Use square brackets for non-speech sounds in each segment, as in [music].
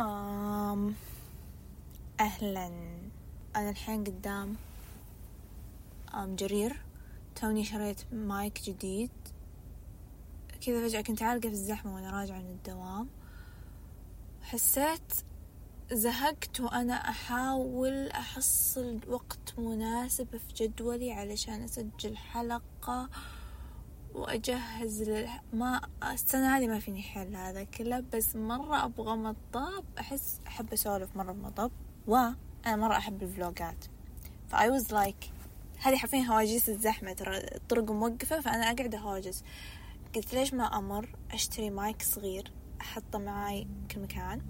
أم أهلا. أنا الحين قدام أم جرير. توني شريت مايك جديد. كذا فجأة كنت عالقة في الزحمة وأنا راجعة من الدوام. حسيت زهقت وأنا أحاول أحصل وقت مناسب في جدولي علشان أسجل حلقة. وأجهز لل... ما السنة هذه ما فيني حل هذا كله بس مرة أبغى مطب. أحس أحب أسولف مرة بمطب وأنا مرة أحب الفلوجات ف I was like هذه حرفيا هواجس الزحمة ترى الطرق موقفة فأنا أقعد أهاجس. قلت ليش ما أمر أشتري مايك صغير أحطه معاي كل مكان.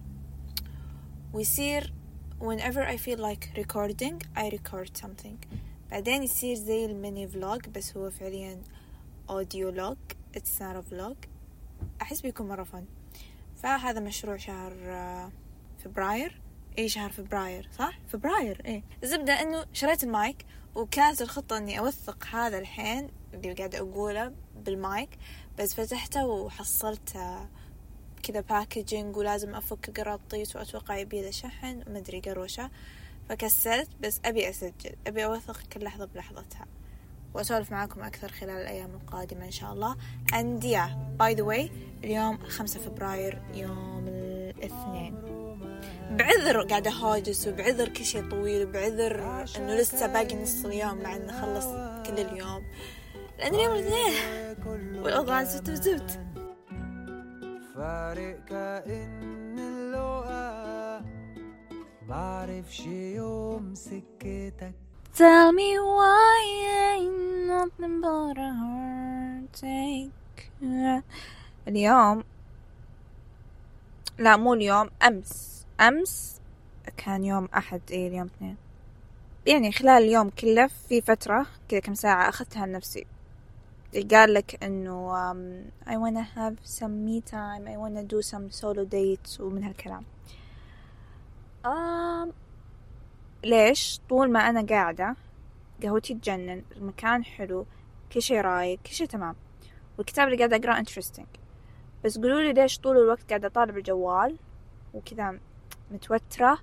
ويصير whenever I feel like recording I record something. بعدين يصير زي ال mini vlog بس هو فعليا audio log a vlog. أحس بيكون مرة fun فهذا مشروع شهر آه، فبراير. اي شهر فبراير صح؟ فبراير اي الزبدة إنه شريت المايك وكانت الخطة إني أوثق هذا الحين اللي قاعدة أقوله بالمايك بس فتحته وحصلت آه، كذا packaging ولازم أفك قراطيس وأتوقع يبي له شحن ومدري قروشة. فكسلت بس أبي أسجل أبي أوثق كل لحظة بلحظتها. وأسولف معاكم أكثر خلال الأيام القادمة إن شاء الله. and yeah by the way اليوم خمسة فبراير يوم الاثنين. بعذر قاعدة هاجس وبعذر كل شيء طويل وبعذر إنه لسه باقي نص اليوم مع إنه خلص كل اليوم. لأن اليوم الاثنين. والأوضاع زبت وزبت فارق كأن اللقا بعرف شي يوم سكتك. Tell me why ain't nothing but a heartache. اليوم لا مو اليوم أمس. أمس كان يوم أحد إيه اليوم اثنين. يعني خلال اليوم كله في فترة كذا كم ساعة أخذتها لنفسي. قال لك إنه um, I wanna have some me time I wanna do some solo dates ومن هالكلام. um, ليش طول ما أنا قاعدة قهوتي تجنن المكان حلو كل شي رايق كل شي تمام. والكتاب اللي قاعدة أقرأه interesting. بس قولوا لي ليش طول الوقت قاعدة أطالع الجوال وكذا متوترة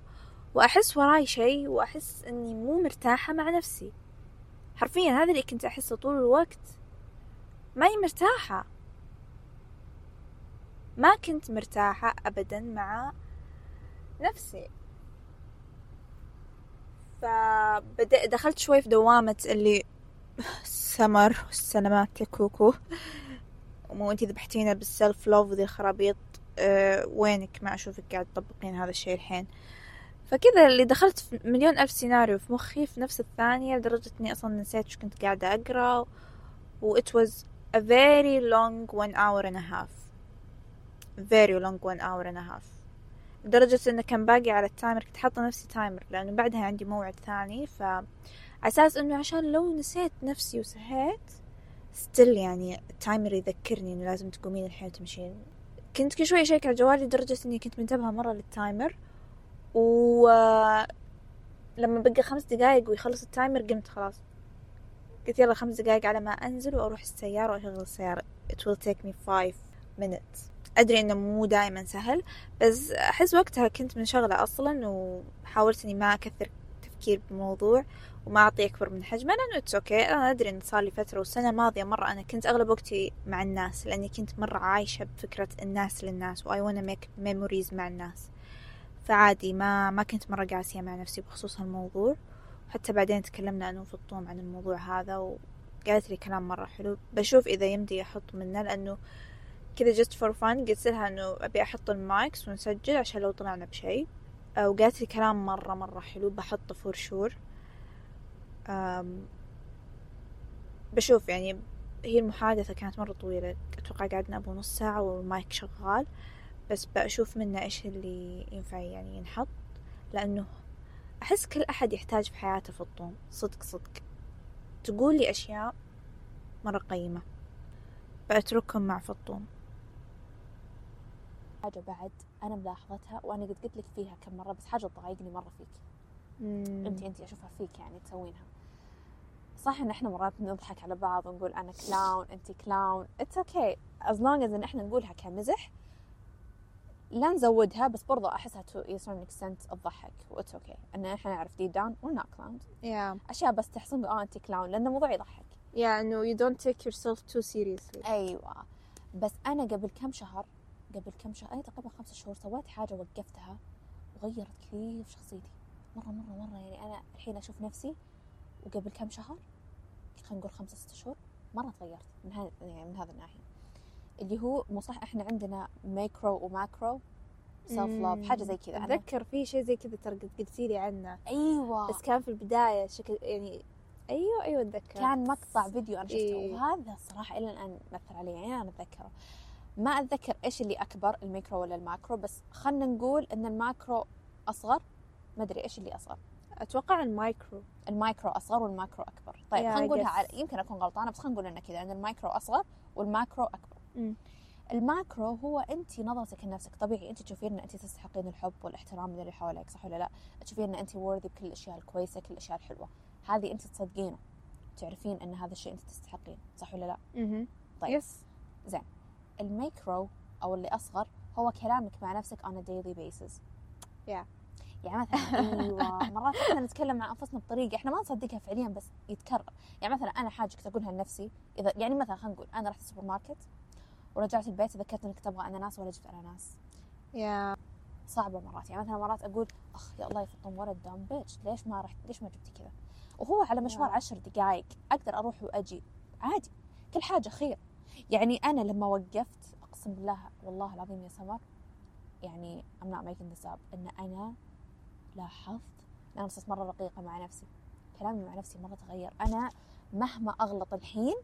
وأحس وراي شي وأحس إني مو مرتاحة مع نفسي. حرفيا هذا اللي كنت أحسه طول الوقت. ما هي مرتاحة. ما كنت مرتاحة أبدا مع نفسي. فبدأ دخلت شوي في دوامة اللي سمر والسلامات يا كوكو. ومو انتي ذبحتينا بالسلف لوف وذي الخرابيط أه وينك؟ ما أشوفك قاعد تطبقين هذا الشيء الحين. فكذا اللي دخلت في مليون ألف سيناريو في مخي في نفس الثانية لدرجة إني أصلا نسيت شو كنت قاعدة أقرأ و it was a very long one hour and a half. Very long one hour and a half. لدرجة إنه كان باقي على ال timer كنت حاطة نفسي timer لأنه بعدها عندي موعد ثاني. ف أساس إنه عشان لو نسيت نفسي وسهيت still يعني ال timer يذكرني إنه لازم تقومين الحين وتمشين. كنت كل شوي أشيك على جوالي لدرجة إني كنت منتبهة مرة لل timer. و لما بقى خمس دقايق ويخلص ال timer قمت خلاص. قلت يلا خمس دقايق على ما أنزل وأروح السيارة وأشغل السيارة. It will take me five minutes. أدري إنه مو دائما سهل بس أحس وقتها كنت منشغلة أصلا وحاولت إني ما أكثر تفكير بالموضوع وما أعطي أكبر من حجمه لأنه it's okay أنا أدري إن صار لي فترة والسنة الماضية مرة أنا كنت أغلب وقتي مع الناس لأني كنت مرة عايشة بفكرة الناس للناس و I wanna make memories مع الناس. فعادي ما ما كنت مرة قاسية مع نفسي بخصوص هالموضوع. وحتى بعدين تكلمنا أنا وفطوم عن الموضوع هذا وقالت لي كلام مرة حلو. بشوف إذا يمدي أحط منه لأنه كذا just for fun قلت لها إنه أبي أحط ال mics ونسجل عشان لو طلعنا بشيء. وقالت لي كلام مرة مرة حلو بحطه for sure بشوف يعني هي المحادثة كانت مرة طويلة أتوقع قعدنا أبو نص ساعة والمايك شغال. بس بشوف منه إيش اللي ينفع يعني ينحط لأنه أحس كل أحد يحتاج في حياته فطوم صدق صدق. تقول لي أشياء مرة قيمة بأترككم مع فطوم حاجة بعد أنا ملاحظتها وأنا قد قلت لك فيها كم مرة بس حاجة تضايقني مرة فيك. أنت أنت أشوفها فيك يعني تسوينها. صح إن إحنا مرات نضحك على بعض ونقول أنا clown أنت clown it's okay as long as إن إحنا نقولها كمزح لا نزودها بس برضو أحسها to certain extent تضحك و it's okay إن إحنا نعرف down we're not clowns. yeah أشياء بس تحسن آه انت clown لأن الموضوع يضحك. yeah انه you don't take yourself too seriously. أيوه. بس أنا قبل كم شهر قبل كم شهر أي تقريبا خمسة شهور سويت حاجة وقفتها وغيرت كثير في شخصيتي. مرة مرة مرة يعني أنا الحين أشوف نفسي وقبل كم شهر خلينا نقول خمسة ستة شهور مرة تغيرت من هذا يعني من هذا الناحية. اللي هو مو صح إحنا عندنا micro و macro self love حاجة زي كذا. أنا- أتذكر في شيء زي كذا ترى قلتي لي عنه. أيوه. بس كان في البداية شكل يعني أيوه أيوه أتذكر. كان مقطع فيديو أنا شفته. إيه. وهذا الصراحه إلى الآن مثل علي يعني أنا أتذكره. ما أتذكر إيش اللي أكبر الميكرو ولا ال macro بس خلينا نقول إن ال macro أصغر. ما أدري إيش اللي أصغر. أتوقع ال micro. ال micro أصغر وال macro أكبر. طيب Yeah, خلينا نقولها. على يمكن أكون غلطانة بس خلينا نقول انه كذا إن المايكرو أصغر وال macro أكبر. مم. ال macro هو انت نظرتك لنفسك. طبيعي انت تشوفين إن انت تستحقين الحب والاحترام من اللي حولك صح ولا لا؟ تشوفين إن انت worthy بكل الأشياء الكويسة كل الأشياء الحلوة. هذه انت تصدقينه. تعرفين إن هذا الشيء انت تستحقين صح ولا لا؟ أها طيب. yes ال micro أو اللي أصغر هو كلامك مع نفسك on a daily basis. Yeah. يعني مثلا أيوه مرات إحنا نتكلم مع أنفسنا بطريقة إحنا ما نصدقها فعليا بس يتكرر. يعني مثلا أنا حاجة كنت أقولها لنفسي إذا يعني مثلا خلينا نقول أنا رحت السوبر ماركت ورجعت البيت تذكرت إنك تبغى أناناس ولا جبت أناناس. yeah صعبة مرات. يعني مثلا مرات أقول أخ يا الله يا فطوم you dumb bitch ليش ما رحت؟ ليش ما جبتي كذا؟ وهو على مشوار Yeah. عشر دقائق أقدر أروح وأجي. عادي. كل حاجة خير. يعني أنا لما وقفت أقسم بالله والله العظيم يا سمر يعني I'm not making this up إن أنا لاحظت إن أنا صرت مرة رقيقة مع نفسي. كلامي مع نفسي مرة تغير. أنا مهما أغلط الحين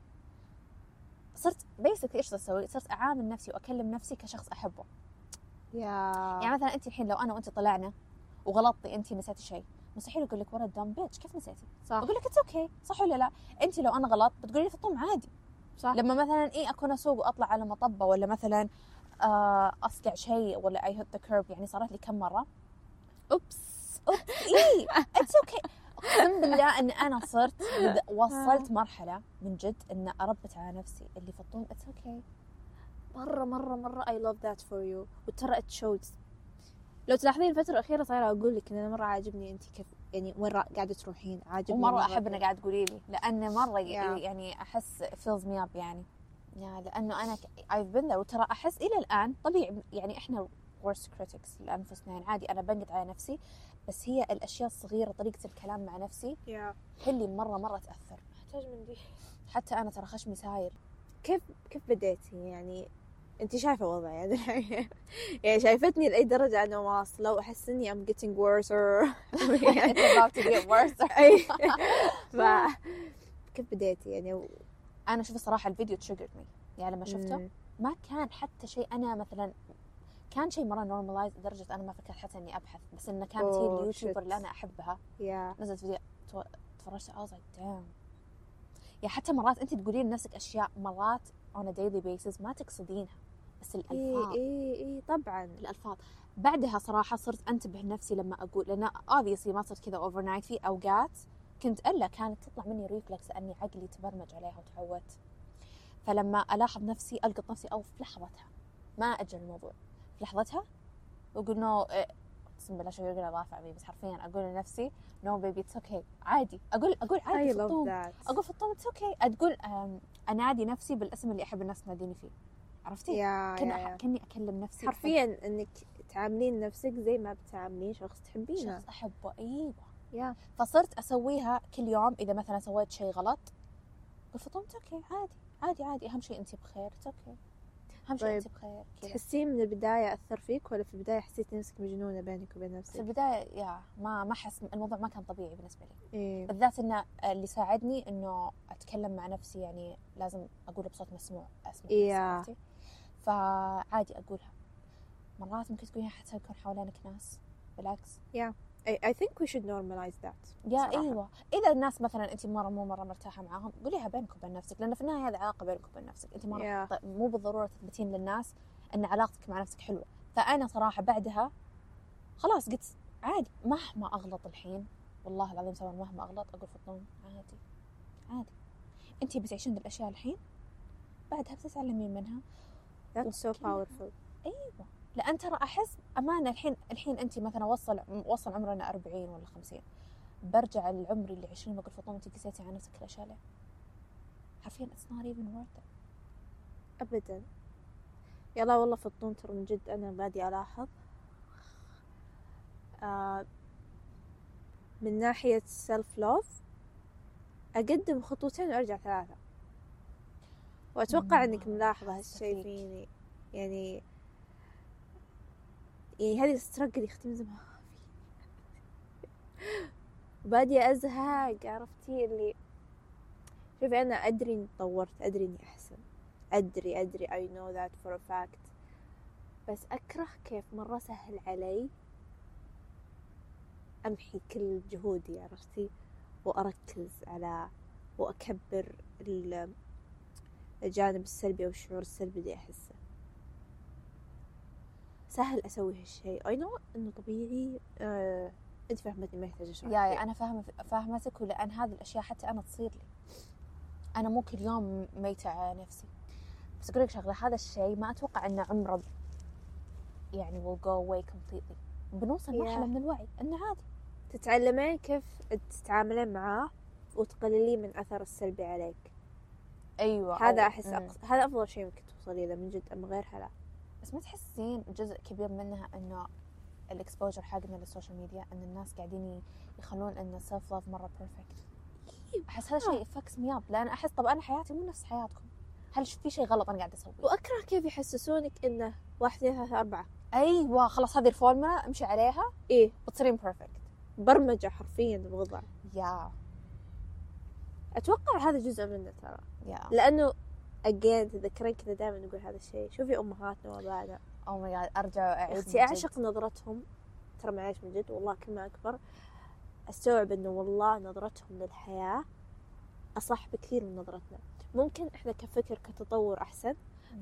صرت basically إيش أسوي؟ صرت أعامل نفسي وأكلم نفسي كشخص أحبه. yeah. يعني مثلا أنت الحين لو أنا وأنت طلعنا وغلطتي أنت نسيتي شيء مستحيل أقول لك you dumb bitch كيف نسيتي؟ صح. أقول لك it's okay صح ولا لا؟ أنت لو أنا غلط بتقولي لي فطوم عادي. صح. لما مثلا اي اكون اسوق وأطلع على مطبة ولا مثلا آه أصقع شيء ولا I hit the curb يعني صارت لي كم مرة؟ oops. اي it's okay أقسم بالله إن أنا صرت [laughs] وصلت مرحلة من جد إن أربت على نفسي اللي فطوم it's okay مرة مرة مرة I love that for you. وترى it shows. لو تلاحظين الفترة الأخيرة صايرة أقول لك إن أنا مرة عاجبني أنت كيف يعني وين را- قاعدة تروحين؟ عاجبني ومرة أحب انك قاعد تقولي لي لأن مرة Yeah. يعني أحس fills me up يعني. يا لأنه أنا I've been there وترى أحس إلى الآن طبيعي يعني إحنا worst critics لأنفسنا. يعني عادي أنا بنقد على نفسي بس هي الأشياء الصغيرة طريقة الكلام مع نفسي يا. هي اللي مرة مرة تأثر. أحتاج من دي. حتى أنا ترى خشمي ساير. كيف كيف بديتي؟ يعني أنت شايفة وضعي يعني. الحين [laughs] يعني شايفتني لأي درجة أنا واصلة وأحس إني I'm getting worse or [laughs] It's about to get worse. [laughs] ف كيف بديتي يعني؟ و... أنا شوف الصراحة الفيديو triggered me يعني لما شفته. ما كان حتى شيء أنا مثلا كان شيء مرة normalized لدرجة أنا ما فكرت حتى إني أبحث بس إنه كانت هي ال YouTuber. اللي أنا أحبها. yeah نزلت فيديو تفرجت I was like damn. يعني حتى مرات أنت تقولين لنفسك أشياء مرات on a daily basis ما تقصدينها. بس إي الألفاظ. إي إي طبعا. الألفاظ. بعدها صراحة صرت أنتبه لنفسي لما أقول لأن obviously ما صرت كذا overnight في أوقات كنت ألا كانت تطلع مني reflex لأني عقلي تبرمج عليها وتعودت. فلما ألاحظ نفسي ألقط نفسي أو في لحظتها ما أجل الموضوع. في لحظتها واقول no أقسم بالله شو يقول رافع بي بس حرفيا أقول لنفسي no baby it's okay عادي. أقول أقول عادي I فطوم that. أقول فطوم it's okay تقول أم، أنادي نفسي بالاسم اللي أحب الناس تناديني فيه. عرفتي؟ yeah كنا yeah. كأني أكلم نفسي حرفيا إنك تعاملين نفسك زي ما بتعاملين شخص تحبينه. شخص أحبه. أيوه. yeah. فصرت أسويها كل يوم إذا مثلا سويت شيء غلط. قلت فطوم it's okay عادي عادي عادي. أهم شيء انت بخير okay أهم شيء طيب. انت بخير كذا. تحسين من البداية أثر فيك ولا في البداية حسيتي نفسك مجنونة بينك وبين في نفسك؟ البداية yeah ما ما احس الموضوع ما كان طبيعي بالنسبة لي. إيه. بالذات إنه اللي ساعدني إنه أتكلم مع نفسي يعني لازم أقول بصوت مسموع أسمع إيه. فعادي أقولها. مرات ممكن تقولين حتى يكون حوالينك ناس. بالعكس. I, I think we should normalize that يا. إيوه. إذا الناس مثلا انت مرة مو مرة مرتاحة معاهم قوليها بينك وبين نفسك لأن في النهاية هذه علاقة بينك وبين نفسك. انت مرة Yeah. طيب مو بالضرورة تثبتين للناس إن علاقتك مع نفسك حلوة. فأنا صراحة بعدها خلاص قلت عادي مهما أغلط الحين والله العظيم سواء مهما أغلط أقول فطوم عادي عادي. انت بتعيشين الاشياء الحين؟ بعدها بتتعلمين منها. That's so وكلها. powerful. أيوه. لأن ترى أحس أمانة الحين الحين انت مثلا وصل وصل عمرنا 40 ولا 50 برجع لعمري اللي 20 بقول فاطمة انت قسيتي على نفسك الاشياء ليه؟ حرفيا it's not even worth it. ابدا. يلا والله فطوم ترى من جد أنا بادي ألاحظ. آه من ناحية سيلف لوف أقدم خطوتين وأرجع ثلاثة. وأتوقع مم، إنك ملاحظة حاسة هالشي فيك. فيني يعني يعني هذه السترجل [laughs] يا أختي من زمان بادية ازهق عرفتي؟ اللي شوفي أنا أدري إني تطورت أدري إني أحسن. أدري أدري I know that for a fact. بس أكره كيف مرة سهل علي أمحي كل جهودي عرفتي؟ وأركز على وأكبر ال- الجانب السلبي أو الشعور السلبي اللي أحسه. سهل أسوي هالشيء. I know إنه طبيعي آه، أنت فهمتني ما يحتاج اشرح يا. يا أنا فاهمة فاهمتك ولأن هذه الأشياء حتى أنا تصير لي. أنا مو كل يوم ميتة على نفسي. بس أقول لك شغلة هذا الشيء ما أتوقع إنه عمره يعني will go away completely. بنوصل Yeah. مرحلة من الوعي إنه عادي. تتعلمين كيف تتعاملين معاه وتقللين من اثر السلبي عليك. أيوه هذا أحس. أقص... هذا أفضل شيء ممكن توصلي له من جد اما غيرها لا بس ما تحسين جزء كبير منها إنه ال exposure حقنا لل social media إن الناس قاعدين يخلون إن ال self love مرة perfect أحس هذا شيء fucks me up لأن أحس طب أنا حياتي مو نفس حياتكم. هل في شيء غلط أنا قاعدة أسويه؟ وأكره كيف يحسسونك إنه واحد اثنين ثلاثة أربعة. أيوه خلاص هذه الفورمولا امشي عليها إيه. بتصيرين perfect برمجة حرفيا الوضع yeah أتوقع هذا جزء منه ترى. yeah لأنه again تذكرين كذا دائما نقول هذا الشيء. شوفي أمهاتنا وابائنا oh my god أرجع اعيد أختي من أعشق. نظرتهم. ترى معليش من جد والله كل ما أكبر أستوعب إنه والله نظرتهم للحياة أصح بكثير من نظرتنا. ممكن إحنا كفكر كتطور أحسن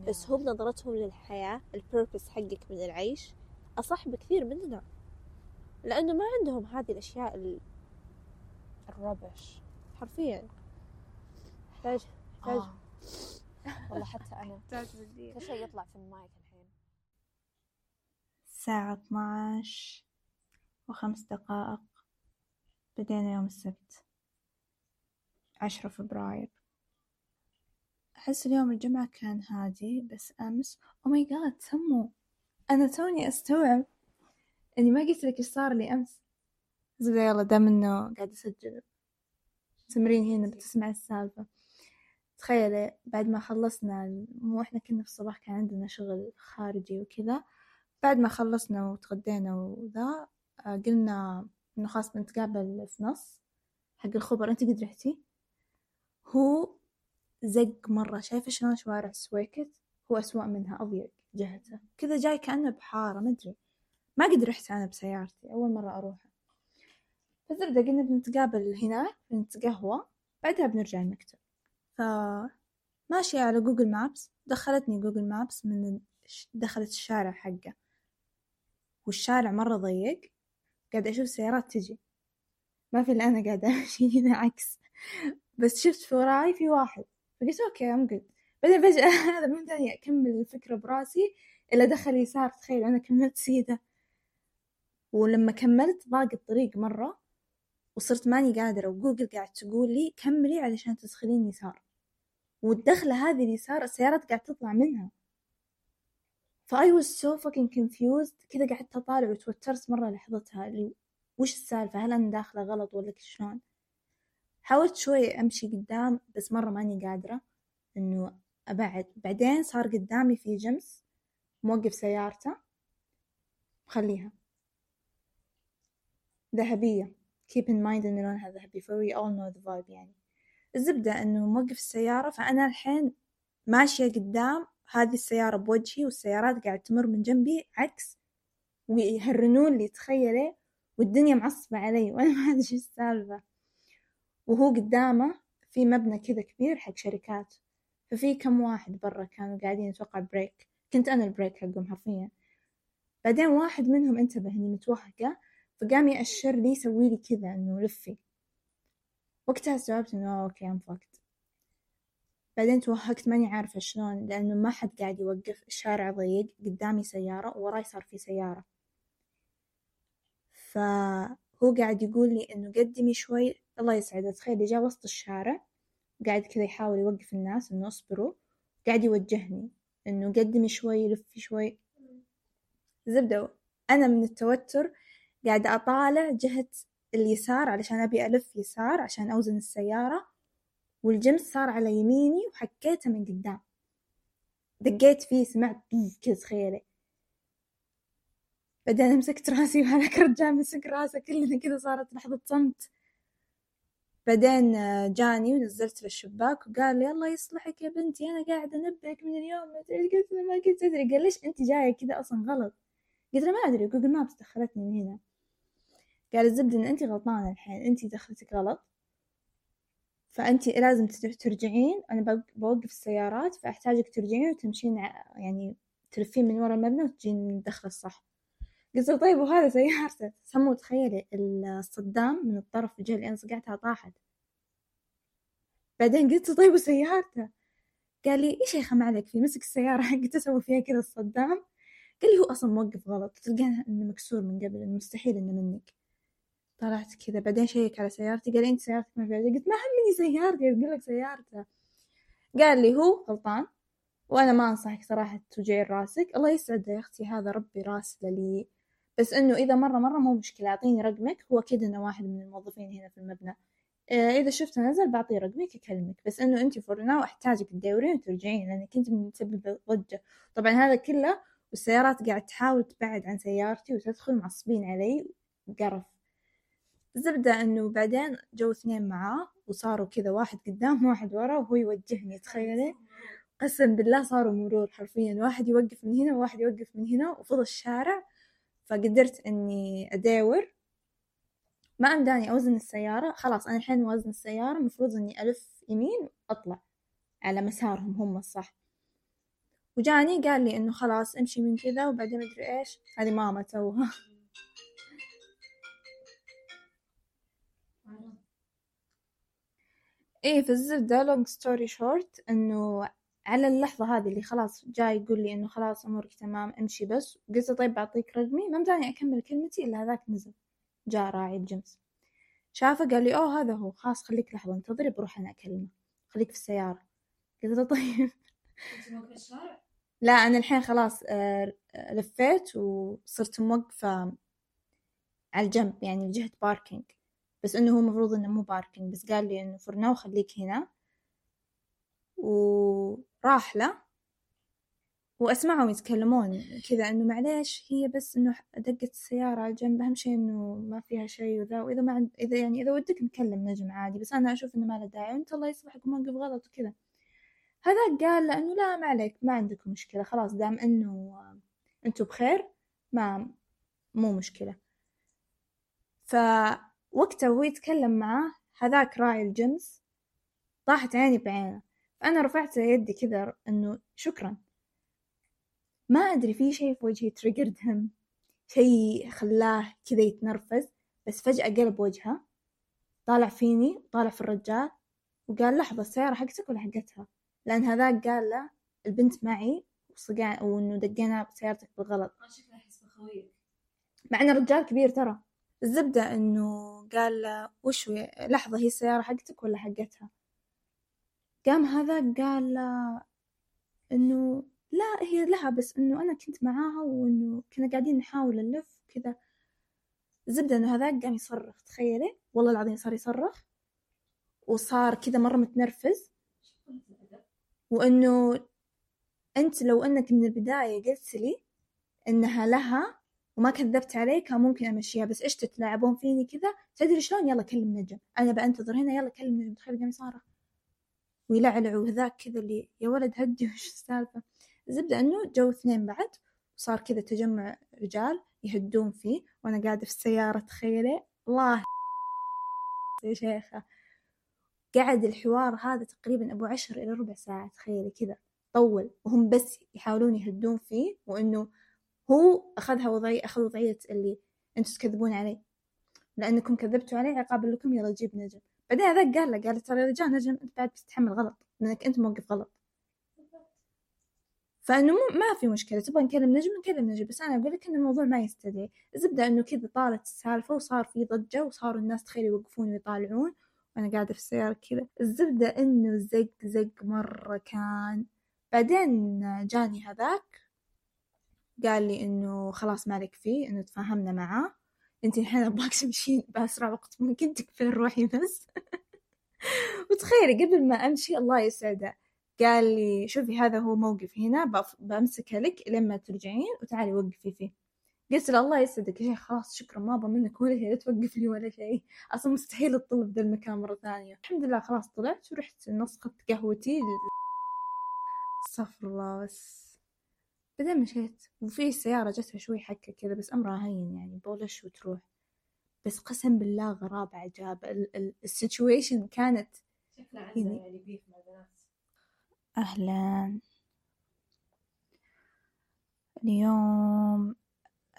بس يا. هم نظرتهم للحياة البيربس حقك من العيش أصح بكثير مننا. لأنه ما عندهم هذه الأشياء ال- الربش. حرفيا. يحتاج يحتاج آه. [laughs] والله حتى أنا [laughs] كل شيء يطلع في المايك الحين. الساعة 12 وخمس دقائق بدينا يوم السبت عشرة فبراير. أحس اليوم الجمعة كان هادي بس أمس. أو ماي جاد سمو. أنا توني أستوعب إني ما قلت لك إيش صار لي أمس. زبدة يلا دام إنه قاعد أسجل. تمرين هنا بتسمع السالفة. تخيلي بعد ما خلصنا مو إحنا كنا في الصباح كان عندنا شغل خارجي وكذا. بعد ما خلصنا وتغدينا وذا آه، قلنا إنه خلاص بنتقابل في نص حق الخبر. أنت قد رحتي؟ هو زق مرة شايفة شلون شوارع سويكت؟ هو أسوأ منها أضيق جهته. كذا جاي كأنه بحارة ما أدري. ما قد رحت أنا بسيارتي أول مرة أروحها. فزبدة قلنا بنتقابل هناك بنتقهوى بعدها بنرجع المكتب. فماشية على Google Maps دخلتني Google Maps من دخلت الشارع حقه. والشارع مرة ضيق. قاعدة أشوف سيارات تجي. ما في إلا أنا قاعدة أمشي [laughs] هنا عكس. بس شفت في وراي في واحد. فقلت أوكي أم بعدين فجأة [laughs] هذا من ثاني أكمل الفكرة براسي. إلا دخل يسار. تخيل أنا كملت سيدة. ولما كملت ضاق الطريق مرة. وصرت ماني قادرة. وجوجل قاعد تقول لي كملي علشان تدخلين يسار. والدخلة هذه اليسار السيارات قاعد تطلع منها. ف I was so fucking confused. كذا قعدت أطالع وتوترت مرة لحظتها. اللي وش السالفة؟ هل أنا داخلة غلط ولا شلون؟ حاولت شوي أمشي قدام بس مرة ماني قادرة. إنه أبعد. بعدين صار قدامي في جمس موقف سيارته. مخليها. ذهبية. Keep in mind إن لونها ذهبي ف we all know the vibe يعني. الزبدة إنه موقف السيارة فأنا الحين ماشية قدام هذه السيارة بوجهي والسيارات قاعد تمر من جنبي عكس ويهرنون لي تخيلي؟ والدنيا معصبة علي [laughs] وأنا ما أدري إيش السالفة. وهو قدامه في مبنى كذا كبير حق شركات. ففي كم واحد برا كانوا قاعدين أتوقع break كنت أنا ال break حقهم حرفيا. بعدين واحد منهم انتبه إني متوهقة فقام يأشر لي يسوي لي كذا إنه لفي. وقتها استوعبت إنه okay أم بعدين توهقت ماني عارفة شلون لأنه ما حد قاعد يوقف الشارع ضيق قدامي سيارة ووراي صار في سيارة. فهو قاعد يقول لي إنه قدمي شوي الله يسعده تخيلي جا وسط الشارع قاعد كذا يحاول يوقف الناس إنه اصبروا قاعد يوجهني إنه قدمي شوي لفي شوي. زبدة أنا من التوتر قاعدة أطالع جهة اليسار علشان أبي ألف يسار عشان أوزن السيارة والجمس صار على يميني وحكيته من قدام. دقيت فيه سمعت بوف كذا تخيلي بعدين مسكت راسي وهذاك الرجال مسك راسه كلنا كذا صارت لحظة صمت. بعدين آه، جاني ونزلت للشباك وقال لي الله يصلحك يا بنتي أنا قاعدة أنبهك من اليوم ما أدري قلت له ما كنت أدري. قال ليش أنت جاية كذا أصلا غلط؟ قلت له ما أدري. جوجل مابس دخلتني من هنا. قال الزبدة إن أنت غلطانة الحين أنت دخلتك غلط. فأنت لازم ترجعين. أنا بوق- بوقف السيارات فأحتاجك ترجعين وتمشين يعني تلفين من ورا المبنى وتجين من الدخل الصح. قلت له طيب وهذا سيارته سمو تخيلي الصدام من الطرف الجهة اللي أنا صقعتها طاحت. بعدين قلت له طيب وسيارته قال لي أخي ما عليك فيه مسك السيارة [laughs] حقته سوى فيها كذا الصدام. قال لي هو أصلا موقف غلط تلقاه إنه مكسور من قبل مستحيل إنه منك. طلعت كذا بعدين شيك على سيارتي قال أنت سيارتك ما فيها قلت ما همني سيارتي أقول لك سيارته قال لي هو غلطان وأنا ما أنصحك صراحة توجعين رأسك. الله يسعده يا أختي هذا ربي راسله لي. بس إنه إذا مرة مرة مو مشكلة أعطيني رقمك. هو أكيد إنه واحد من الموظفين هنا في المبنى. آه، إذا شفته نزل بعطيه رقمك أكلمك بس إنه أنت for now أحتاجك تدورين وترجعين لأنك أنت مسبب ضجة. طبعا هذا كله والسيارات قاعد تحاول تبعد عن سيارتي وتدخل معصبين علي قرف. الزبدة إنه بعدين جو اثنين معاه وصاروا كذا واحد قدام واحد ورا وهو يوجهني تخيلي قسم بالله صاروا مرور حرفيا واحد يوقف من هنا وواحد يوقف من هنا وفضل الشارع. فقدرت إني أداور. ما أمداني أوزن السيارة خلاص أنا الحين وزن السيارة المفروض إني ألف يمين وأطلع على مسارهم هم الصح. وجاني قال لي إنه خلاص امشي من كذا وبعدين مدري إيش. هذه ماما توها. إيه في الزبدة long story short إنه على اللحظة هذه اللي خلاص جاي يقول لي إنه خلاص أمورك تمام امشي بس. قلت طيب بعطيك رقمي ما مداني أكمل كلمتي إلا هذاك نزل جاء راعي الجمس. شافه قال لي أوه هذا هو خلاص خليك لحظة انتظري بروح أنا أكلمه خليك في السيارة. قلت له طيب. لا أنا الحين خلاص آه، لفيت وصرت موقفة على الجنب يعني جهة parking بس إنه هو المفروض إنه مو parking بس قال لي إنه for now خليك هنا. وراح له. وأسمعهم يتكلمون كذا إنه معليش هي بس إنه دقت السيارة على جنب أهم شيء إنه ما فيها شيء وذا. وإذا ما عند إذا يعني إذا ودك نكلم نجم عادي بس أنا أشوف إنه ما له داعي. وأنت الله يصلحك موقف غلط وكذا. هذا قال له إنه لا ما عليك ما عندكم مشكلة خلاص دام إنه أنتوا بخير ما مو مشكلة. فوقته وهو يتكلم معاه هذاك راعي الجنس طاحت عيني بعينه. فأنا رفعت يدي كذا إنه شكرا. ما أدري في شيء في وجهي تريجرد هم شيء خلاه كذا يتنرفز. بس فجأة قلب وجهه طالع فيني وطالع في الرجال وقال لحظة السيارة حقتك ولا حقتها؟ لأن هذاك قال له البنت معي وصقع وإنه دقينا بسيارتك بالغلط. مع إنه رجال كبير ترى. الزبدة إنه قال وش لحظة هي السيارة حقتك ولا حقتها؟ قام هذا قال إنه لا هي لها بس إنه أنا كنت معاها وإنه كنا قاعدين نحاول نلف وكذا. الزبدة إنه هذاك قام يصرخ تخيلي؟ والله العظيم صار يصرخ وصار كذا مرة متنرفز. وإنه أنت لو إنك من البداية قلت لي إنها لها وما كذبت علي كان ممكن أمشيها. بس إيش تتلاعبون فيني كذا؟ تدري شلون؟ يلا كلم نجم أنا بنتظر هنا يلا كلم نجم تخيل قام يصارخ ويلعلع وذاك كذا اللي يا ولد هدي [laughs] وش السالفة؟ الزبدة إنه جو اثنين بعد. وصار كذا تجمع رجال يهدون فيه. وأنا قاعدة في السيارة تخيلي؟ الله. يا شيخة. قعد الحوار هذا تقريبا أبو عشر إلى ربع ساعة تخيلي كذا. طول. وهم بس يحاولون يهدون فيه وإنه هو أخذها وضعية أخذ وضعية اللي أنتوا تكذبون علي لأنكم كذبتوا علي عقابا لكم يلا جيب نجم. بعدين هذاك قال له قال ترى يا رجال نجم أنت بعد بتتحمل غلط لأنك أنت موقف غلط. فإنه ما في مشكلة تبغى نكلم نجم نكلم نجم. بس أنا أقول لك إن الموضوع ما يستدعي. الزبدة إنه كذا طالت السالفة وصار في ضجة وصاروا الناس تخيل يوقفون ويطالعون. وأنا قاعدة في السيارة كذا. الزبدة إنه زق زق مرة كان. بعدين جاني هذاك. قال لي إنه خلاص مالك فيه إنه تفاهمنا معاه. انت الحين أبغاك [laughs] تمشين بأسرع وقت ممكن تكفين روحي بس؟ [laughs] وتخيلي قبل ما أمشي الله يسعده. قال لي شوفي هذا هو موقف هنا بمسكه لك لما ترجعين وتعالي وقفي فيه. قلت له الله يسعدك يا شيخ خلاص شكرا ما أبغى منك ولا شيء لا توقف لي ولا شيء. أصلا مستحيل اطلب ذا المكان مرة ثانية. الحمد لله خلاص طلعت ورحت نسخت قهوتي استغفر الله بس. بعدين مشيت وفي سيارة جتها شوي حكة كذا بس أمرها هين يعني بولش وتروح. بس قسم بالله غرابة عجاب. السيتويشن كانت يعني أهلا. اليوم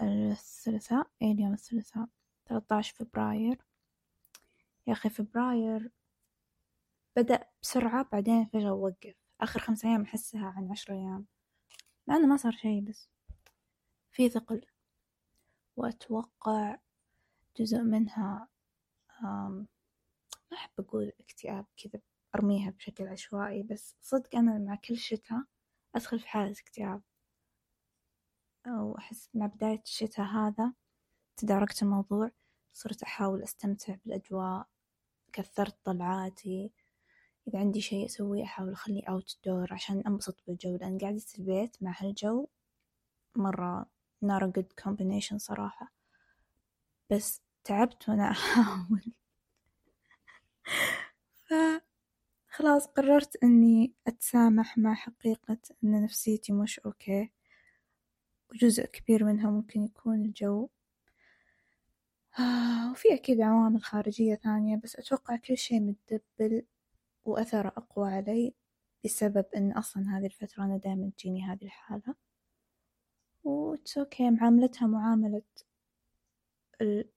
الثلاثاء إيه اليوم الثلاثاء؟ 13 فبراير. يا أخي فبراير بدأ بسرعة بعدين فجأة وقف. آخر خمسة أيام أحسها عن عشر أيام. مع إنه ما صار شي بس. في ثقل. وأتوقع جزء منها ما أحب أقول اكتئاب كذا أرميها بشكل عشوائي بس صدق أنا مع كل شتاء أدخل في حالة اكتئاب. أو أحس مع بداية الشتاء هذا تداركت الموضوع صرت أحاول أستمتع بالأجواء كثرت طلعاتي. إذا عندي شيء أسويه أحاول أخليه أوت دور عشان أنبسط بالجو لأن قعدة البيت مع هالجو مرة not a good combination صراحة. بس تعبت وأنا [laughs] أحاول. فخلاص قررت إني أتسامح مع حقيقة إن نفسيتي مش أوكي. وجزء كبير منها ممكن يكون الجو. آه، وفي أكيد عوامل خارجية ثانية بس أتوقع كل شيء متدبل وأثره أقوى علي بسبب إن أصلا هذه الفترة أنا دايما تجيني هذه الحالة. و it's okay معاملتها معاملة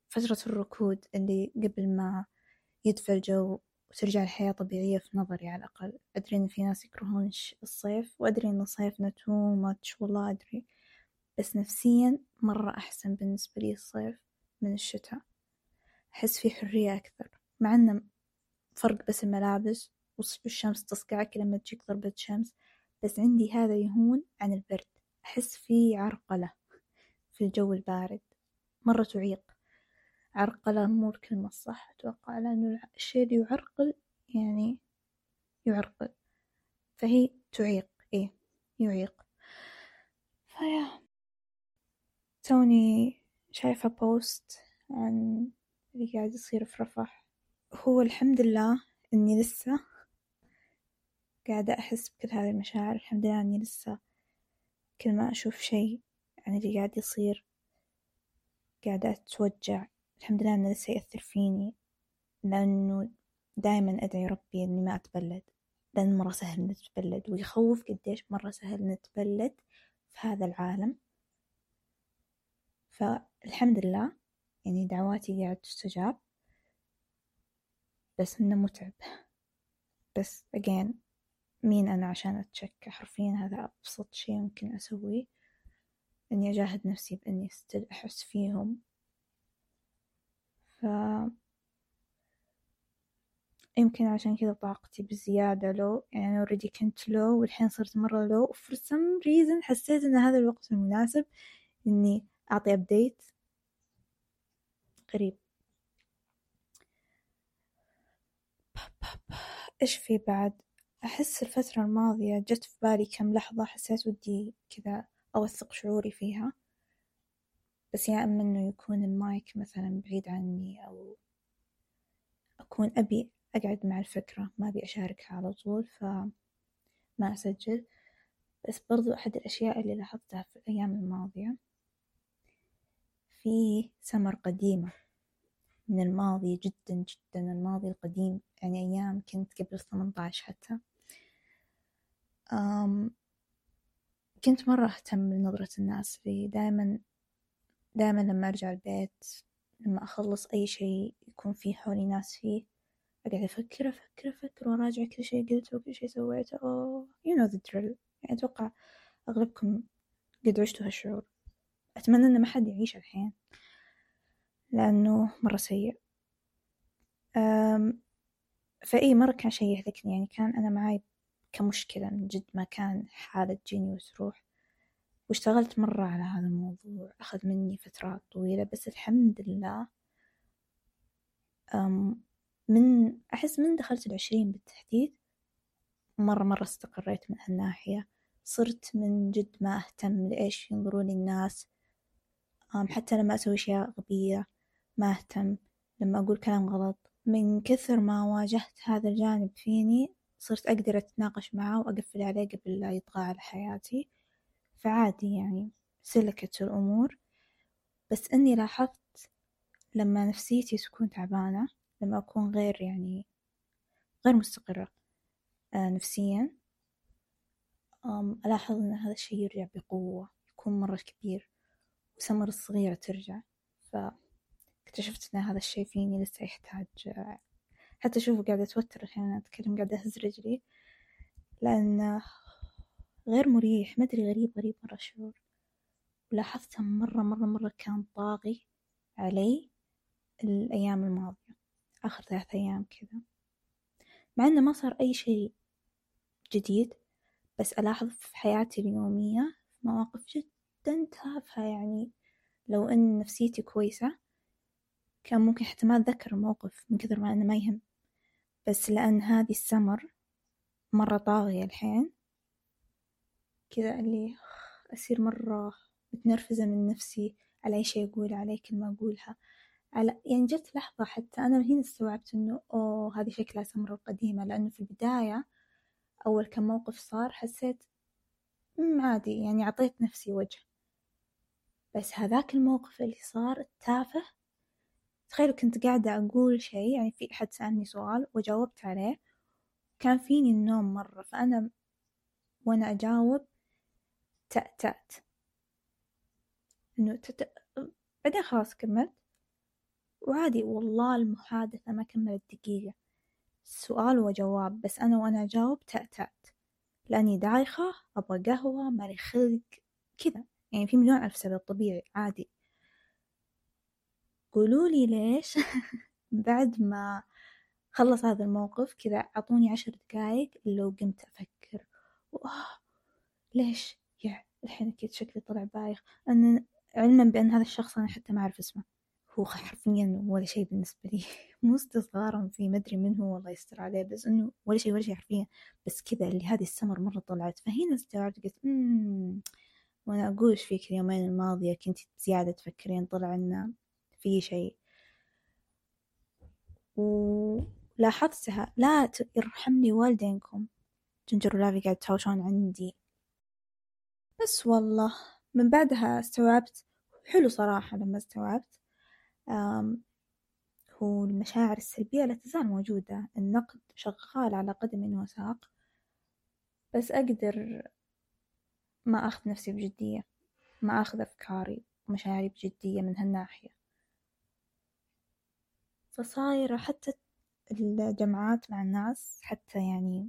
فترة الركود اللي قبل ما يدفى الجو وترجع الحياة طبيعية في نظري على الأقل. أدري إن في ناس يكرهون الصيف وأدري إن صيفنا too much والله أدري. بس نفسيا مرة أحسن بالنسبة لي الصيف من الشتاء. أحس فيه حرية أكثر مع إنه فرق بس الملابس. والشمس تصقعك لما تجيك ضربة شمس. بس عندي هذا يهون عن البرد. أحس فيه عرقلة في الجو البارد. مرة تعيق. عرقلة مو الكلمة الصح أتوقع لأنه الشيء اللي يعرقل يعني يعرقل. فهي تعيق. إيه يعيق. فيا. توني شايفة بوست عن اللي قاعد يصير في رفح. هو الحمد لله إني لسه قاعدة أحس بكل هذه المشاعر الحمد لله إني لسه كل ما أشوف شيء عن اللي قاعد يصير قاعدة أتوجع. الحمد لله إنه لسه يأثر فيني لأنه دايما أدعي ربي إني ما أتبلد. لأن مرة سهل نتبلد ويخوف قديش مرة سهل نتبلد في هذا العالم. فالحمد لله يعني دعواتي قاعد تستجاب بس إنه متعب. بس again مين أنا عشان أتشكى حرفيا هذا أبسط شيء ممكن أسويه إني أجاهد نفسي بإني ستيل أحس فيهم. ف يمكن عشان كذا طاقتي بزيادة لو يعني أنا already كنت لو والحين صرت مرة لو. For some reason حسيت إن هذا الوقت المناسب إني أعطي أبديت غريب [laughs] إيش في بعد؟ أحس الفترة الماضية جت في بالي كم لحظة حسيت ودي كذا أوثق شعوري فيها. بس يا إما إنه يكون المايك مثلا بعيد عني أو أكون أبي أقعد مع الفكرة ما أبي أشاركها على طول فما أسجل. بس برضو أحد الأشياء اللي لاحظتها في الأيام الماضية في سمر قديمة. من الماضي جدا جدا الماضي القديم يعني أيام كنت قبل 18 حتى. أم كنت مرة أهتم بنظرة الناس لي دائما دائما لما أرجع البيت لما أخلص أي شيء يكون فيه حولي ناس فيه أقعد أفكر أفكر أفكر وأراجع كل شي قلته وكل شي سويته. أوه you know the drill. يعني أتوقع أغلبكم قد عشتوا هالشعور. أتمنى إن ما حد يعيش الحين. لأنه مرة سيء. فإي مرة كان شي يهلكني. يعني كان أنا معاي كمشكلة من جد ما كان حالة تجيني وتروح واشتغلت مرة على هذا الموضوع. أخذ مني فترات طويلة. بس الحمد لله من أحس من دخلت العشرين بالتحديد مرة مرة استقريت من هالناحية. صرت من جد ما أهتم لإيش ينظرون الناس. حتى لما أسوي أشياء غبية. ما أهتم لما أقول كلام غلط. من كثر ما واجهت هذا الجانب فيني صرت أقدر أتناقش معاه وأقفل عليه قبل لا يطغى على حياتي. فعادي يعني سلكت الأمور. بس إني لاحظت لما نفسيتي تكون تعبانة لما أكون غير يعني غير مستقرة آه نفسيا ألاحظ إن هذا الشي يرجع بقوة يكون مرة كبير وسمر الصغيرة ترجع. فاكتشفت إن هذا الشي فيني لسه يحتاج حتى أشوفه قاعدة أتوتر الحين أتكلم قاعدة أهز رجلي لأن غير مريح مدري غريب غريب مرة الشعور ولاحظته مرة مرة مرة كان طاغي علي الأيام الماضية آخر ثلاث أيام كذا. مع إنه ما صار أي شيء جديد بس ألاحظ في حياتي اليومية مواقف جدا تافهة يعني لو إن نفسيتي كويسة كان ممكن حتى ما أتذكر الموقف من كثر ما إنه ما يهم. بس لأن هذه السمر مرة طاغية الحين. كذا اللي أصير مرة متنرفزة من نفسي على أي شي أقول على أي كلمة أقولها. على يعني جت لحظة حتى أنا هنا استوعبت إنه أوه هذه شكلها سمرة القديمة. لأنه في البداية أول كم موقف صار حسيت عادي يعني عطيت نفسي وجه. بس هذاك الموقف اللي صار التافه تخيلوا كنت قاعدة أقول شي يعني في أحد سألني سؤال وجاوبت عليه كان فيني النوم مرة فأنا وأنا أجاوب تأتأت. إنه تت... بعدين خلاص كملت. وعادي والله المحادثة ما كملت دقيقة. سؤال وجواب بس أنا وأنا أجاوب تأتأت. لأني دايخة أبغى قهوة مالي خلق كذا. يعني في مليون ألف سبب طبيعي عادي. قولولي ليش [laughs] بعد ما خلص هذا الموقف كذا أعطوني عشر دقايق لو قمت أفكر. وآه ليش؟ يا الحين أكيد شكلي طلع بايخ. أنا علما بأن هذا الشخص أنا حتى ما أعرف اسمه. هو حرفيا ولا شيء بالنسبة لي. [laughs] مو استصغارا فيه مدري من هو الله يستر عليه بس إنه ولا شيء ولا شيء حرفيا. بس كذا اللي هذه السمر مرة طلعت. فهنا استوعبت قلت وأنا أقول فيك اليومين الماضية؟ كنت زيادة تفكرين طلع إنه في شيء. ولاحظتها لا يرحمني والدينكم. جنجر ولافي قاعد تهاوشون عندي. بس والله من بعدها استوعبت حلو صراحة لما استوعبت هو المشاعر السلبية لا تزال موجودة. النقد شغال على قدم وساق بس أقدر ما أخذ نفسي بجدية ما أخذ أفكاري ومشاعري بجدية من هالناحية. فصايرة حتى الجمعات مع الناس حتى يعني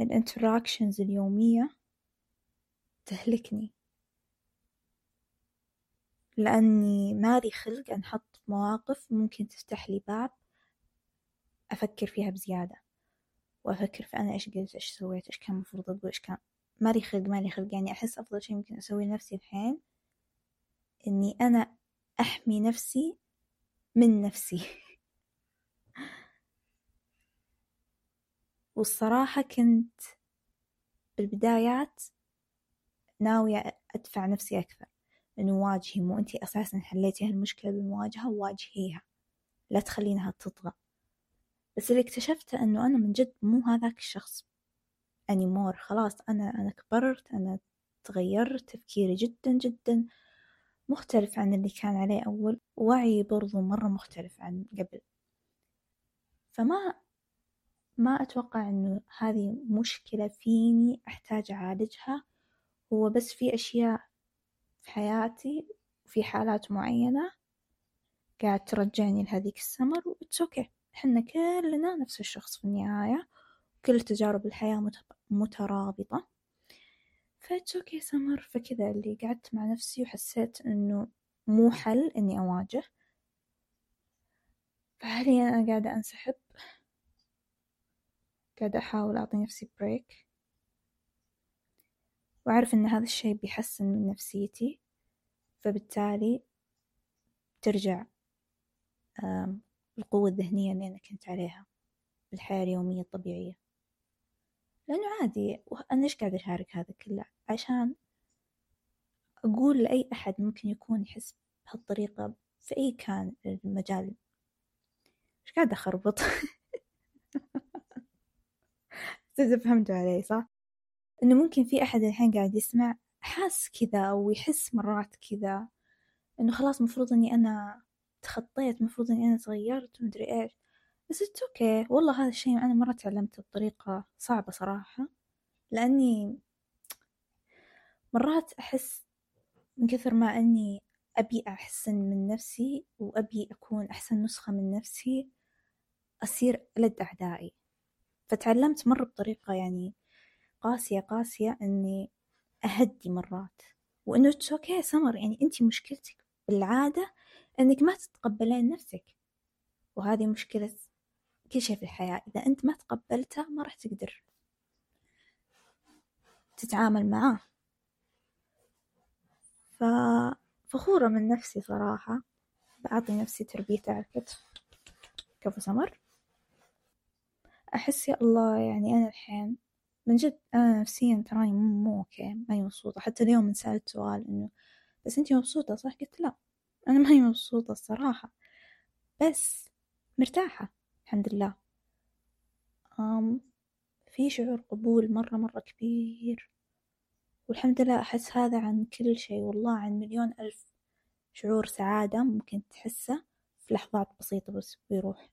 الانتراكشنز اليومية تهلكني. لأني مالي خلق أنحط في مواقف ممكن تفتح لي باب أفكر فيها بزيادة وأفكر في أنا إيش قلت إيش سويت إيش كان المفروض أقول إيش كان مالي خلق مالي خلق. يعني أحس أفضل شي ممكن أسويه لنفسي الحين إني أنا أحمي نفسي من نفسي. والصراحة كنت بالبدايات ناوية أدفع نفسي أكثر إنه واجهي مو أنتي أساسا حليتي هالمشكلة بالمواجهة واجهيها. لا تخلينها تطغى. بس اللي اكتشفته إنه أنا من جد مو هذاك الشخص أنيمور خلاص أنا أنا كبرت أنا تغيرت تفكيري جدا جدا. مختلف عن اللي كان عليه أول وعي برضو مرة مختلف عن قبل. فما ما أتوقع إنه هذه مشكلة فيني أحتاج أعالجها. هو بس في أشياء في حياتي وفي حالات معينة قاعد ترجعني لهذيك السمر و it's okay. حنا كلنا نفس الشخص في النهاية كل تجارب الحياة مت- مترابطة. ف it's okay سمر. فكذا اللي قعدت مع نفسي وحسيت إنه مو حل إني أواجه. فحاليا أنا قاعدة أنسحب. قاعدة أحاول أعطي نفسي بريك وأعرف إن هذا الشي بيحسن من نفسيتي. فبالتالي ترجع القوة الذهنية اللي أنا كنت عليها بالحياة اليومية الطبيعية. لأنه عادي أنا ليش قاعدة أشارك هذا كله؟ عشان أقول لأي أحد ممكن يكون يحس بهالطريقة في أي كان المجال. إيش قاعدة أخربط؟ [laughs] فهمتوا علي صح؟ إنه ممكن في أحد الحين قاعد يسمع حاس كذا أو يحس مرات كذا إنه خلاص مفروض إني أنا تخطيت مفروض إني أنا تغيرت ومدري إيش. بس أوكي. والله هذا الشيء أنا مرة تعلمته بطريقة صعبة صراحة لأني مرات أحس من كثر ما أني أبي أحسن من نفسي وأبي أكون أحسن نسخة من نفسي أصير ألد أعدائي. فتعلمت مرة بطريقة يعني قاسية قاسية إني أهدي مرات. وإنه it's okay سمر يعني أنت مشكلتك بالعادة إنك ما تتقبلين نفسك. وهذه مشكلة كل شيء في الحياة إذا أنت ما تقبلته ما راح تقدر تتعامل معاه. ففخورة من نفسي صراحة. بعطي نفسي تربية على الكتف كفو سمر. أحس يا الله يعني أنا الحين من جد أنا نفسيا تراني مو, أوكي ماني مبسوطة. حتى اليوم انسألت سؤال إنه بس أنتي مبسوطة صح؟ قلت لا أنا ماني مبسوطة الصراحة. بس مرتاحة الحمد لله. أم في شعور قبول مرة مرة كبير. والحمد لله أحس هذا عن كل شيء والله عن مليون ألف شعور سعادة ممكن تحسه في لحظات بسيطة بس ويروح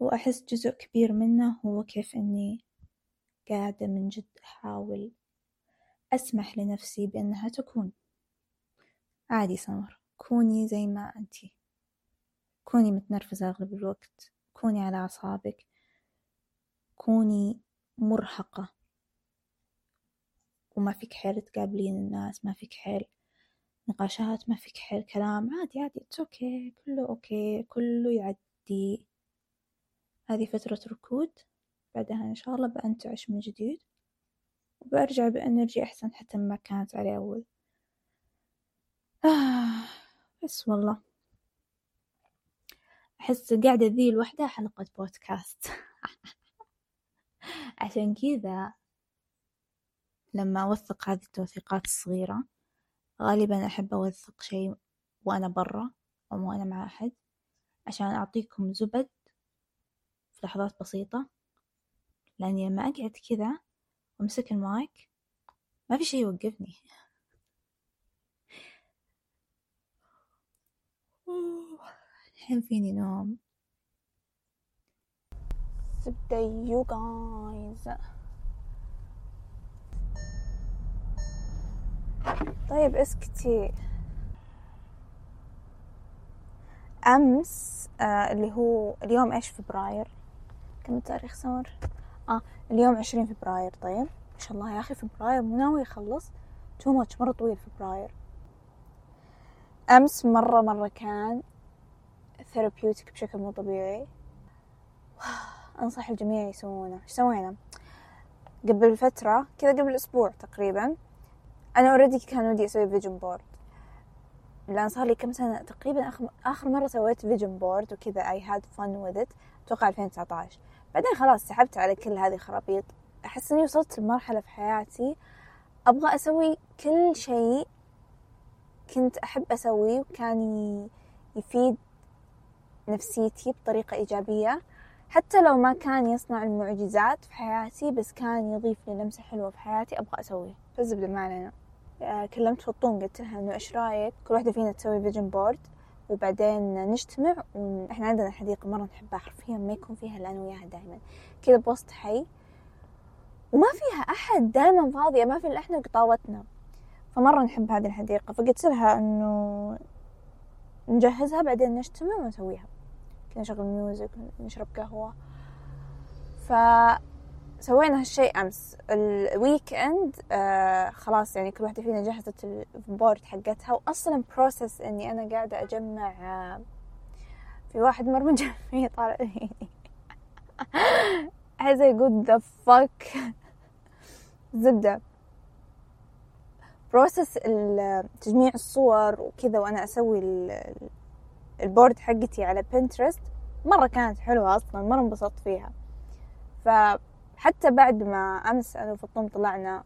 وأحس جزء كبير منه هو كيف إني قاعدة من جد أحاول أسمح لنفسي بأنها تكون. عادي سمر كوني زي ما أنتي كوني متنرفزة أغلب الوقت كوني على أعصابك كوني مرهقة. وما فيك حيل تقابلين الناس ما فيك حيل نقاشات ما فيك حيل كلام عادي عادي it's okay كله okay كله يعدي. هذه فترة ركود بعدها إن شاء الله بأنتعش من جديد. وبرجع ب energy أحسن حتى ما كانت علي أول. آه [sighs] بس والله. أحس القعدة ذي لوحدها حلقة بودكاست. [laughs] عشان كذا لما أوثق هذه التوثيقات الصغيرة غالبا أحب أوثق شيء وأنا برا أو وأنا مع أحد عشان أعطيكم زبد في لحظات بسيطة لأني لما أقعد كذا وأمسك المايك ما في شي يوقفني. [laughs] الحين فيني نوم. زبدة يو جايز طيب اسكتي أمس آه اللي هو اليوم إيش فبراير؟ كم التاريخ سمر آه اليوم عشرين فبراير. طيب ما شاء الله يا أخي فبراير مو ناوي يخلص؟ too much مرة طويل فبراير. أمس مرة مرة كان therapeutic بشكل مو طبيعي. [sighs] أنصح الجميع يسوونه. إيش سوينا؟ قبل فترة كذا قبل أسبوع تقريبا أنا already كان ودي أسوي vision board لأن صار لي كم سنة؟ تقريبا آخر, آخر مرة سويت vision board وكذا. I had fun with it. أتوقع 2019 بعدين خلاص سحبت على كل هذه الخرابيط. أحس إني وصلت لمرحلة في حياتي أبغى أسوي كل شيء كنت أحب أسويه وكان يفيد نفسيتي بطريقة إيجابية. حتى لو ما كان يصنع المعجزات في حياتي بس كان يضيف لي لمسة حلوة في حياتي أبغى أسويه. فالزبدة ما علينا كلمت فطوم قلت لها إنه إيش رأيك؟ كل واحدة فينا تسوي vision board وبعدين نجتمع وإحنا عندنا حديقة مرة نحبها حرفيا ما يكون فيها إلا أنا وياها دائما كذا بوسط حي وما فيها أحد دائما فاضية ما في إلا إحنا وقطاوتنا. فمرة نحب هذه الحديقة فقلت لها إنه نجهزها بعدين نجتمع ونسويها. كنا نشغل music نشرب قهوة. فسوينا هالشيء أمس. ال weekend آه خلاص يعني كل واحدة فينا جهزت ال board حقتها وأصلا process إني أنا قاعدة أجمع آه في واحد مرة جنبي [laughs] طالع. عايزة يقول the fuck زبدة process تجميع الصور وكذا وأنا أسوي ال- ال board حقتي على Pinterest مرة كانت حلوة أصلا مرة انبسطت فيها. فحتى بعد ما أمس أنا وفطوم طلعنا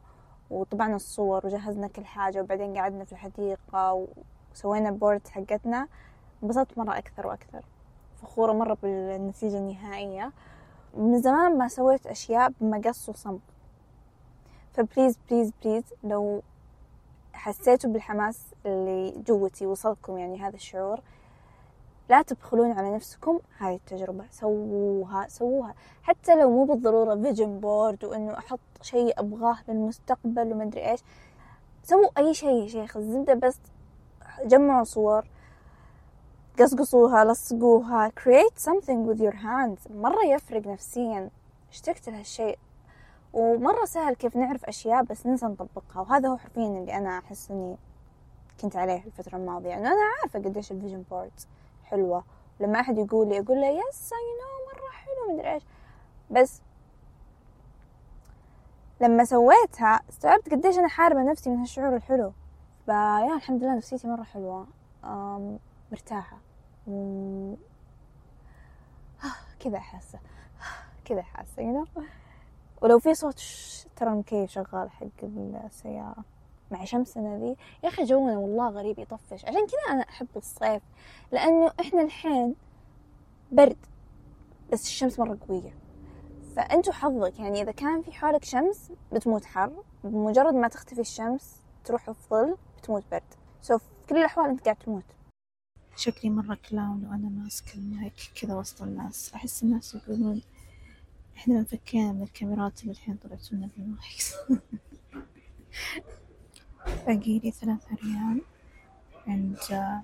وطبعنا الصور وجهزنا كل حاجة وبعدين قعدنا في الحديقة وسوينا ال board حقتنا انبسطت مرة أكثر وأكثر. فخورة مرة بالنتيجة النهائية. من زمان ما سويت أشياء بمقص وصمغ ف please please please لو حسيتوا بالحماس اللي جوتي وصلكم يعني هذا الشعور لا تبخلون على نفسكم. هاي التجربة. سووها سووها. حتى لو مو بالضرورة vision board وإنه أحط شيء أبغاه للمستقبل ومدري إيش. سووا أي شيء يا شيخ. الزبدة بس جمعوا صور قصقصوها لصقوها. Create something with your hands. مرة يفرق نفسيا. اشتقت لهالشيء. ومرة سهل كيف نعرف أشياء بس ننسى نطبقها. وهذا هو حرفيا اللي أنا أحس إني كنت عليه الفترة الماضية. إنه أنا عارفة قديش ال vision boards حلوة. لما أحد يقول لي أقول له يس أي نو مرة حلو مدري إيش. بس لما سويتها استوعبت قديش أنا حاربة نفسي من هالشعور الحلو. فيا الحمد لله نفسيتي مرة حلوة. أم مرتاحة. و... كذا حاسة. كذا حاسة you know. ولو في صوت ترى المكيف شغال حق السيارة. مع شمسنا ذي يا أخي جونا والله غريب يطفش. عشان كذا أنا أحب الصيف لأنه إحنا الحين برد بس الشمس مرة قوية. فأنتوا حظك يعني إذا كان في حولك شمس بتموت حر بمجرد ما تختفي الشمس تروح الظل بتموت برد. so في كل الأحوال أنت قاعد تموت. شكلي مرة clown وأنا ماسكة المايك كذا وسط الناس. أحس الناس يقولون إحنا انفكينا من الكاميرات اللي الحين طلعت لنا بالمايك. باقي [laughs] لي ثلاثة ريال. عند آه،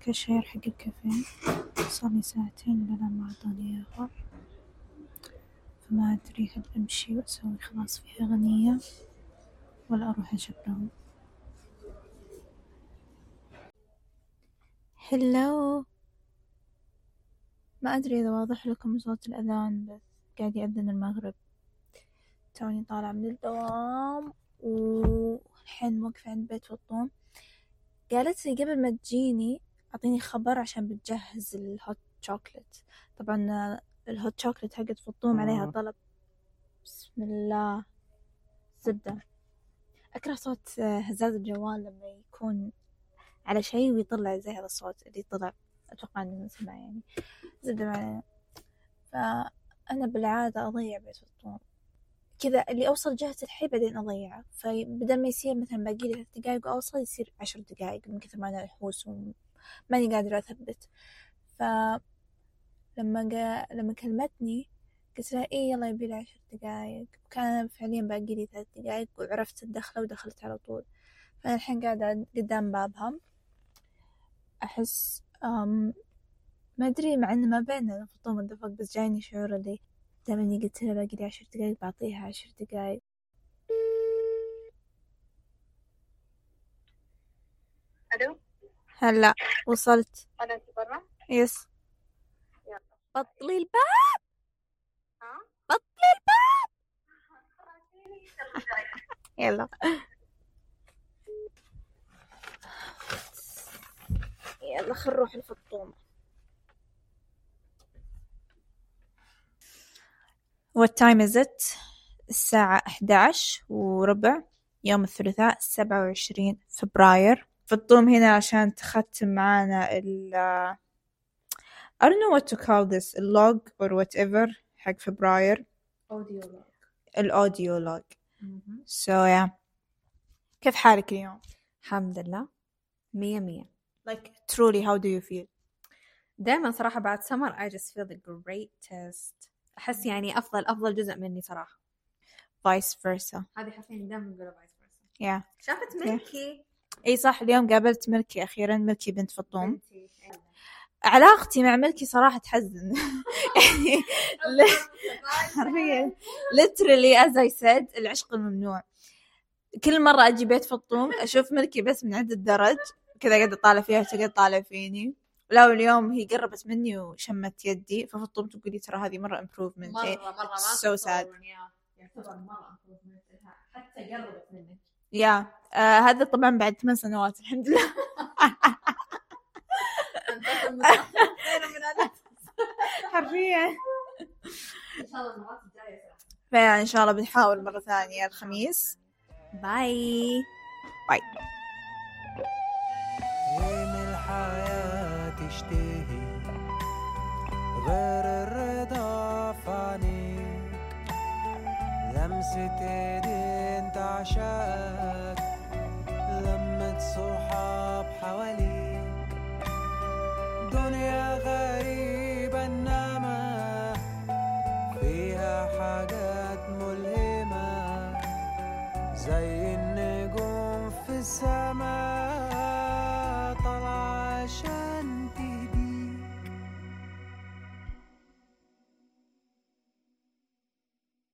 كاشير حق الكافيه. صار لي ساعتين إلا ما أعطاني إياها. فما أدري هل أمشي وأسوي خلاص فيها غنية ولا أروح أجبرهم هلو ما أدري إذا واضح لكم صوت الأذان بس قاعد يأذن المغرب. توني طالعة من الدوام والحين موقفة عند بيت فطوم قالت لي قبل ما تجيني أعطيني خبر عشان بتجهز الهوت شوكلت طبعا آه، الهوت شوكلت حقت فطوم عليها طلب. بسم الله. زبدة. أكره صوت آه، هزاز الجوال لما يكون على شيء ويطلع زي هذا الصوت اللي طلع. أتوقع إنه نسمع يعني. زبدة معنا. فأنا بالعادة أضيع بيت الطوم كذا اللي أوصل جهة الحي بعدين أضيعه. فبدل ما يصير مثلا باقي لي ثلاث دقايق وأوصل يصير عشر دقايق من كثر ما أنا أحوس وماني قادرة أثبت. فلما جا... لما كلمتني قلت لها إيه يلا يبي لي عشر دقايق. وكان فعليا باقي لي ثلاث دقايق وعرفت الدخلة ودخلت على طول. فأنا الحين قاعدة قدام بابها أحس أم ما أدري مع إنه ما بيننا فطوم اتفق بس جايني شعور اللي دام إني قلت لها باقي لي عشر دقايق بعطيها عشر دقايق. ألو؟ هلا وصلت. أنا أنت برا؟ يس. يلا. بطلي الباب! ها؟ بطلي الباب! [laughs] يلا. يلا خل نروح الفطومة. What time is it؟ الساعة 11 وربع يوم الثلاثاء 27 فبراير. فطوم هنا عشان تختم معانا ال I don't know what to call this اللوج or whatever حق فبراير. log ال audio log so yeah. كيف حالك اليوم؟ الحمد لله. مية مية. Like truly how do you feel؟ دائما صراحة بعد سمر I just feel the greatest أحس يعني أفضل أفضل جزء مني صراحة. Vice versa. هذه حرفيا دائما نقولها vice versa yeah. شافت ملكي إي صح اليوم قابلت ملكي أخيرا ملكي بنت فطوم. علاقتي مع ملكي صراحة تحزن. [laughs] يعني حرفيا. Literally as I said العشق الممنوع. كل مرة أجي بيت فطوم أشوف ملكي بس من عند الدرج كذا قاعدة أطالع فيها وتقعد تطالع فيني؟ لا اليوم هي قربت مني وشمت يدي ففطوم تقول لي ترى هذه مرة improvement مرة إيه. مرة ما It's so sad. تتصورون إياه. يعتبر improvement لها. حتى قربت منك يا آه هذا طبعا بعد ثمان سنوات الحمد لله حرفيا إن شاء الله المرات الجاية. فإن شاء الله بنحاول مرة ثانية الخميس باي باي تشتهي غير الرضا في لمسة ايدي انت عشقك لمة صحاب حواليك دنيا غريبة انما فيها حاجات ملهمة. زي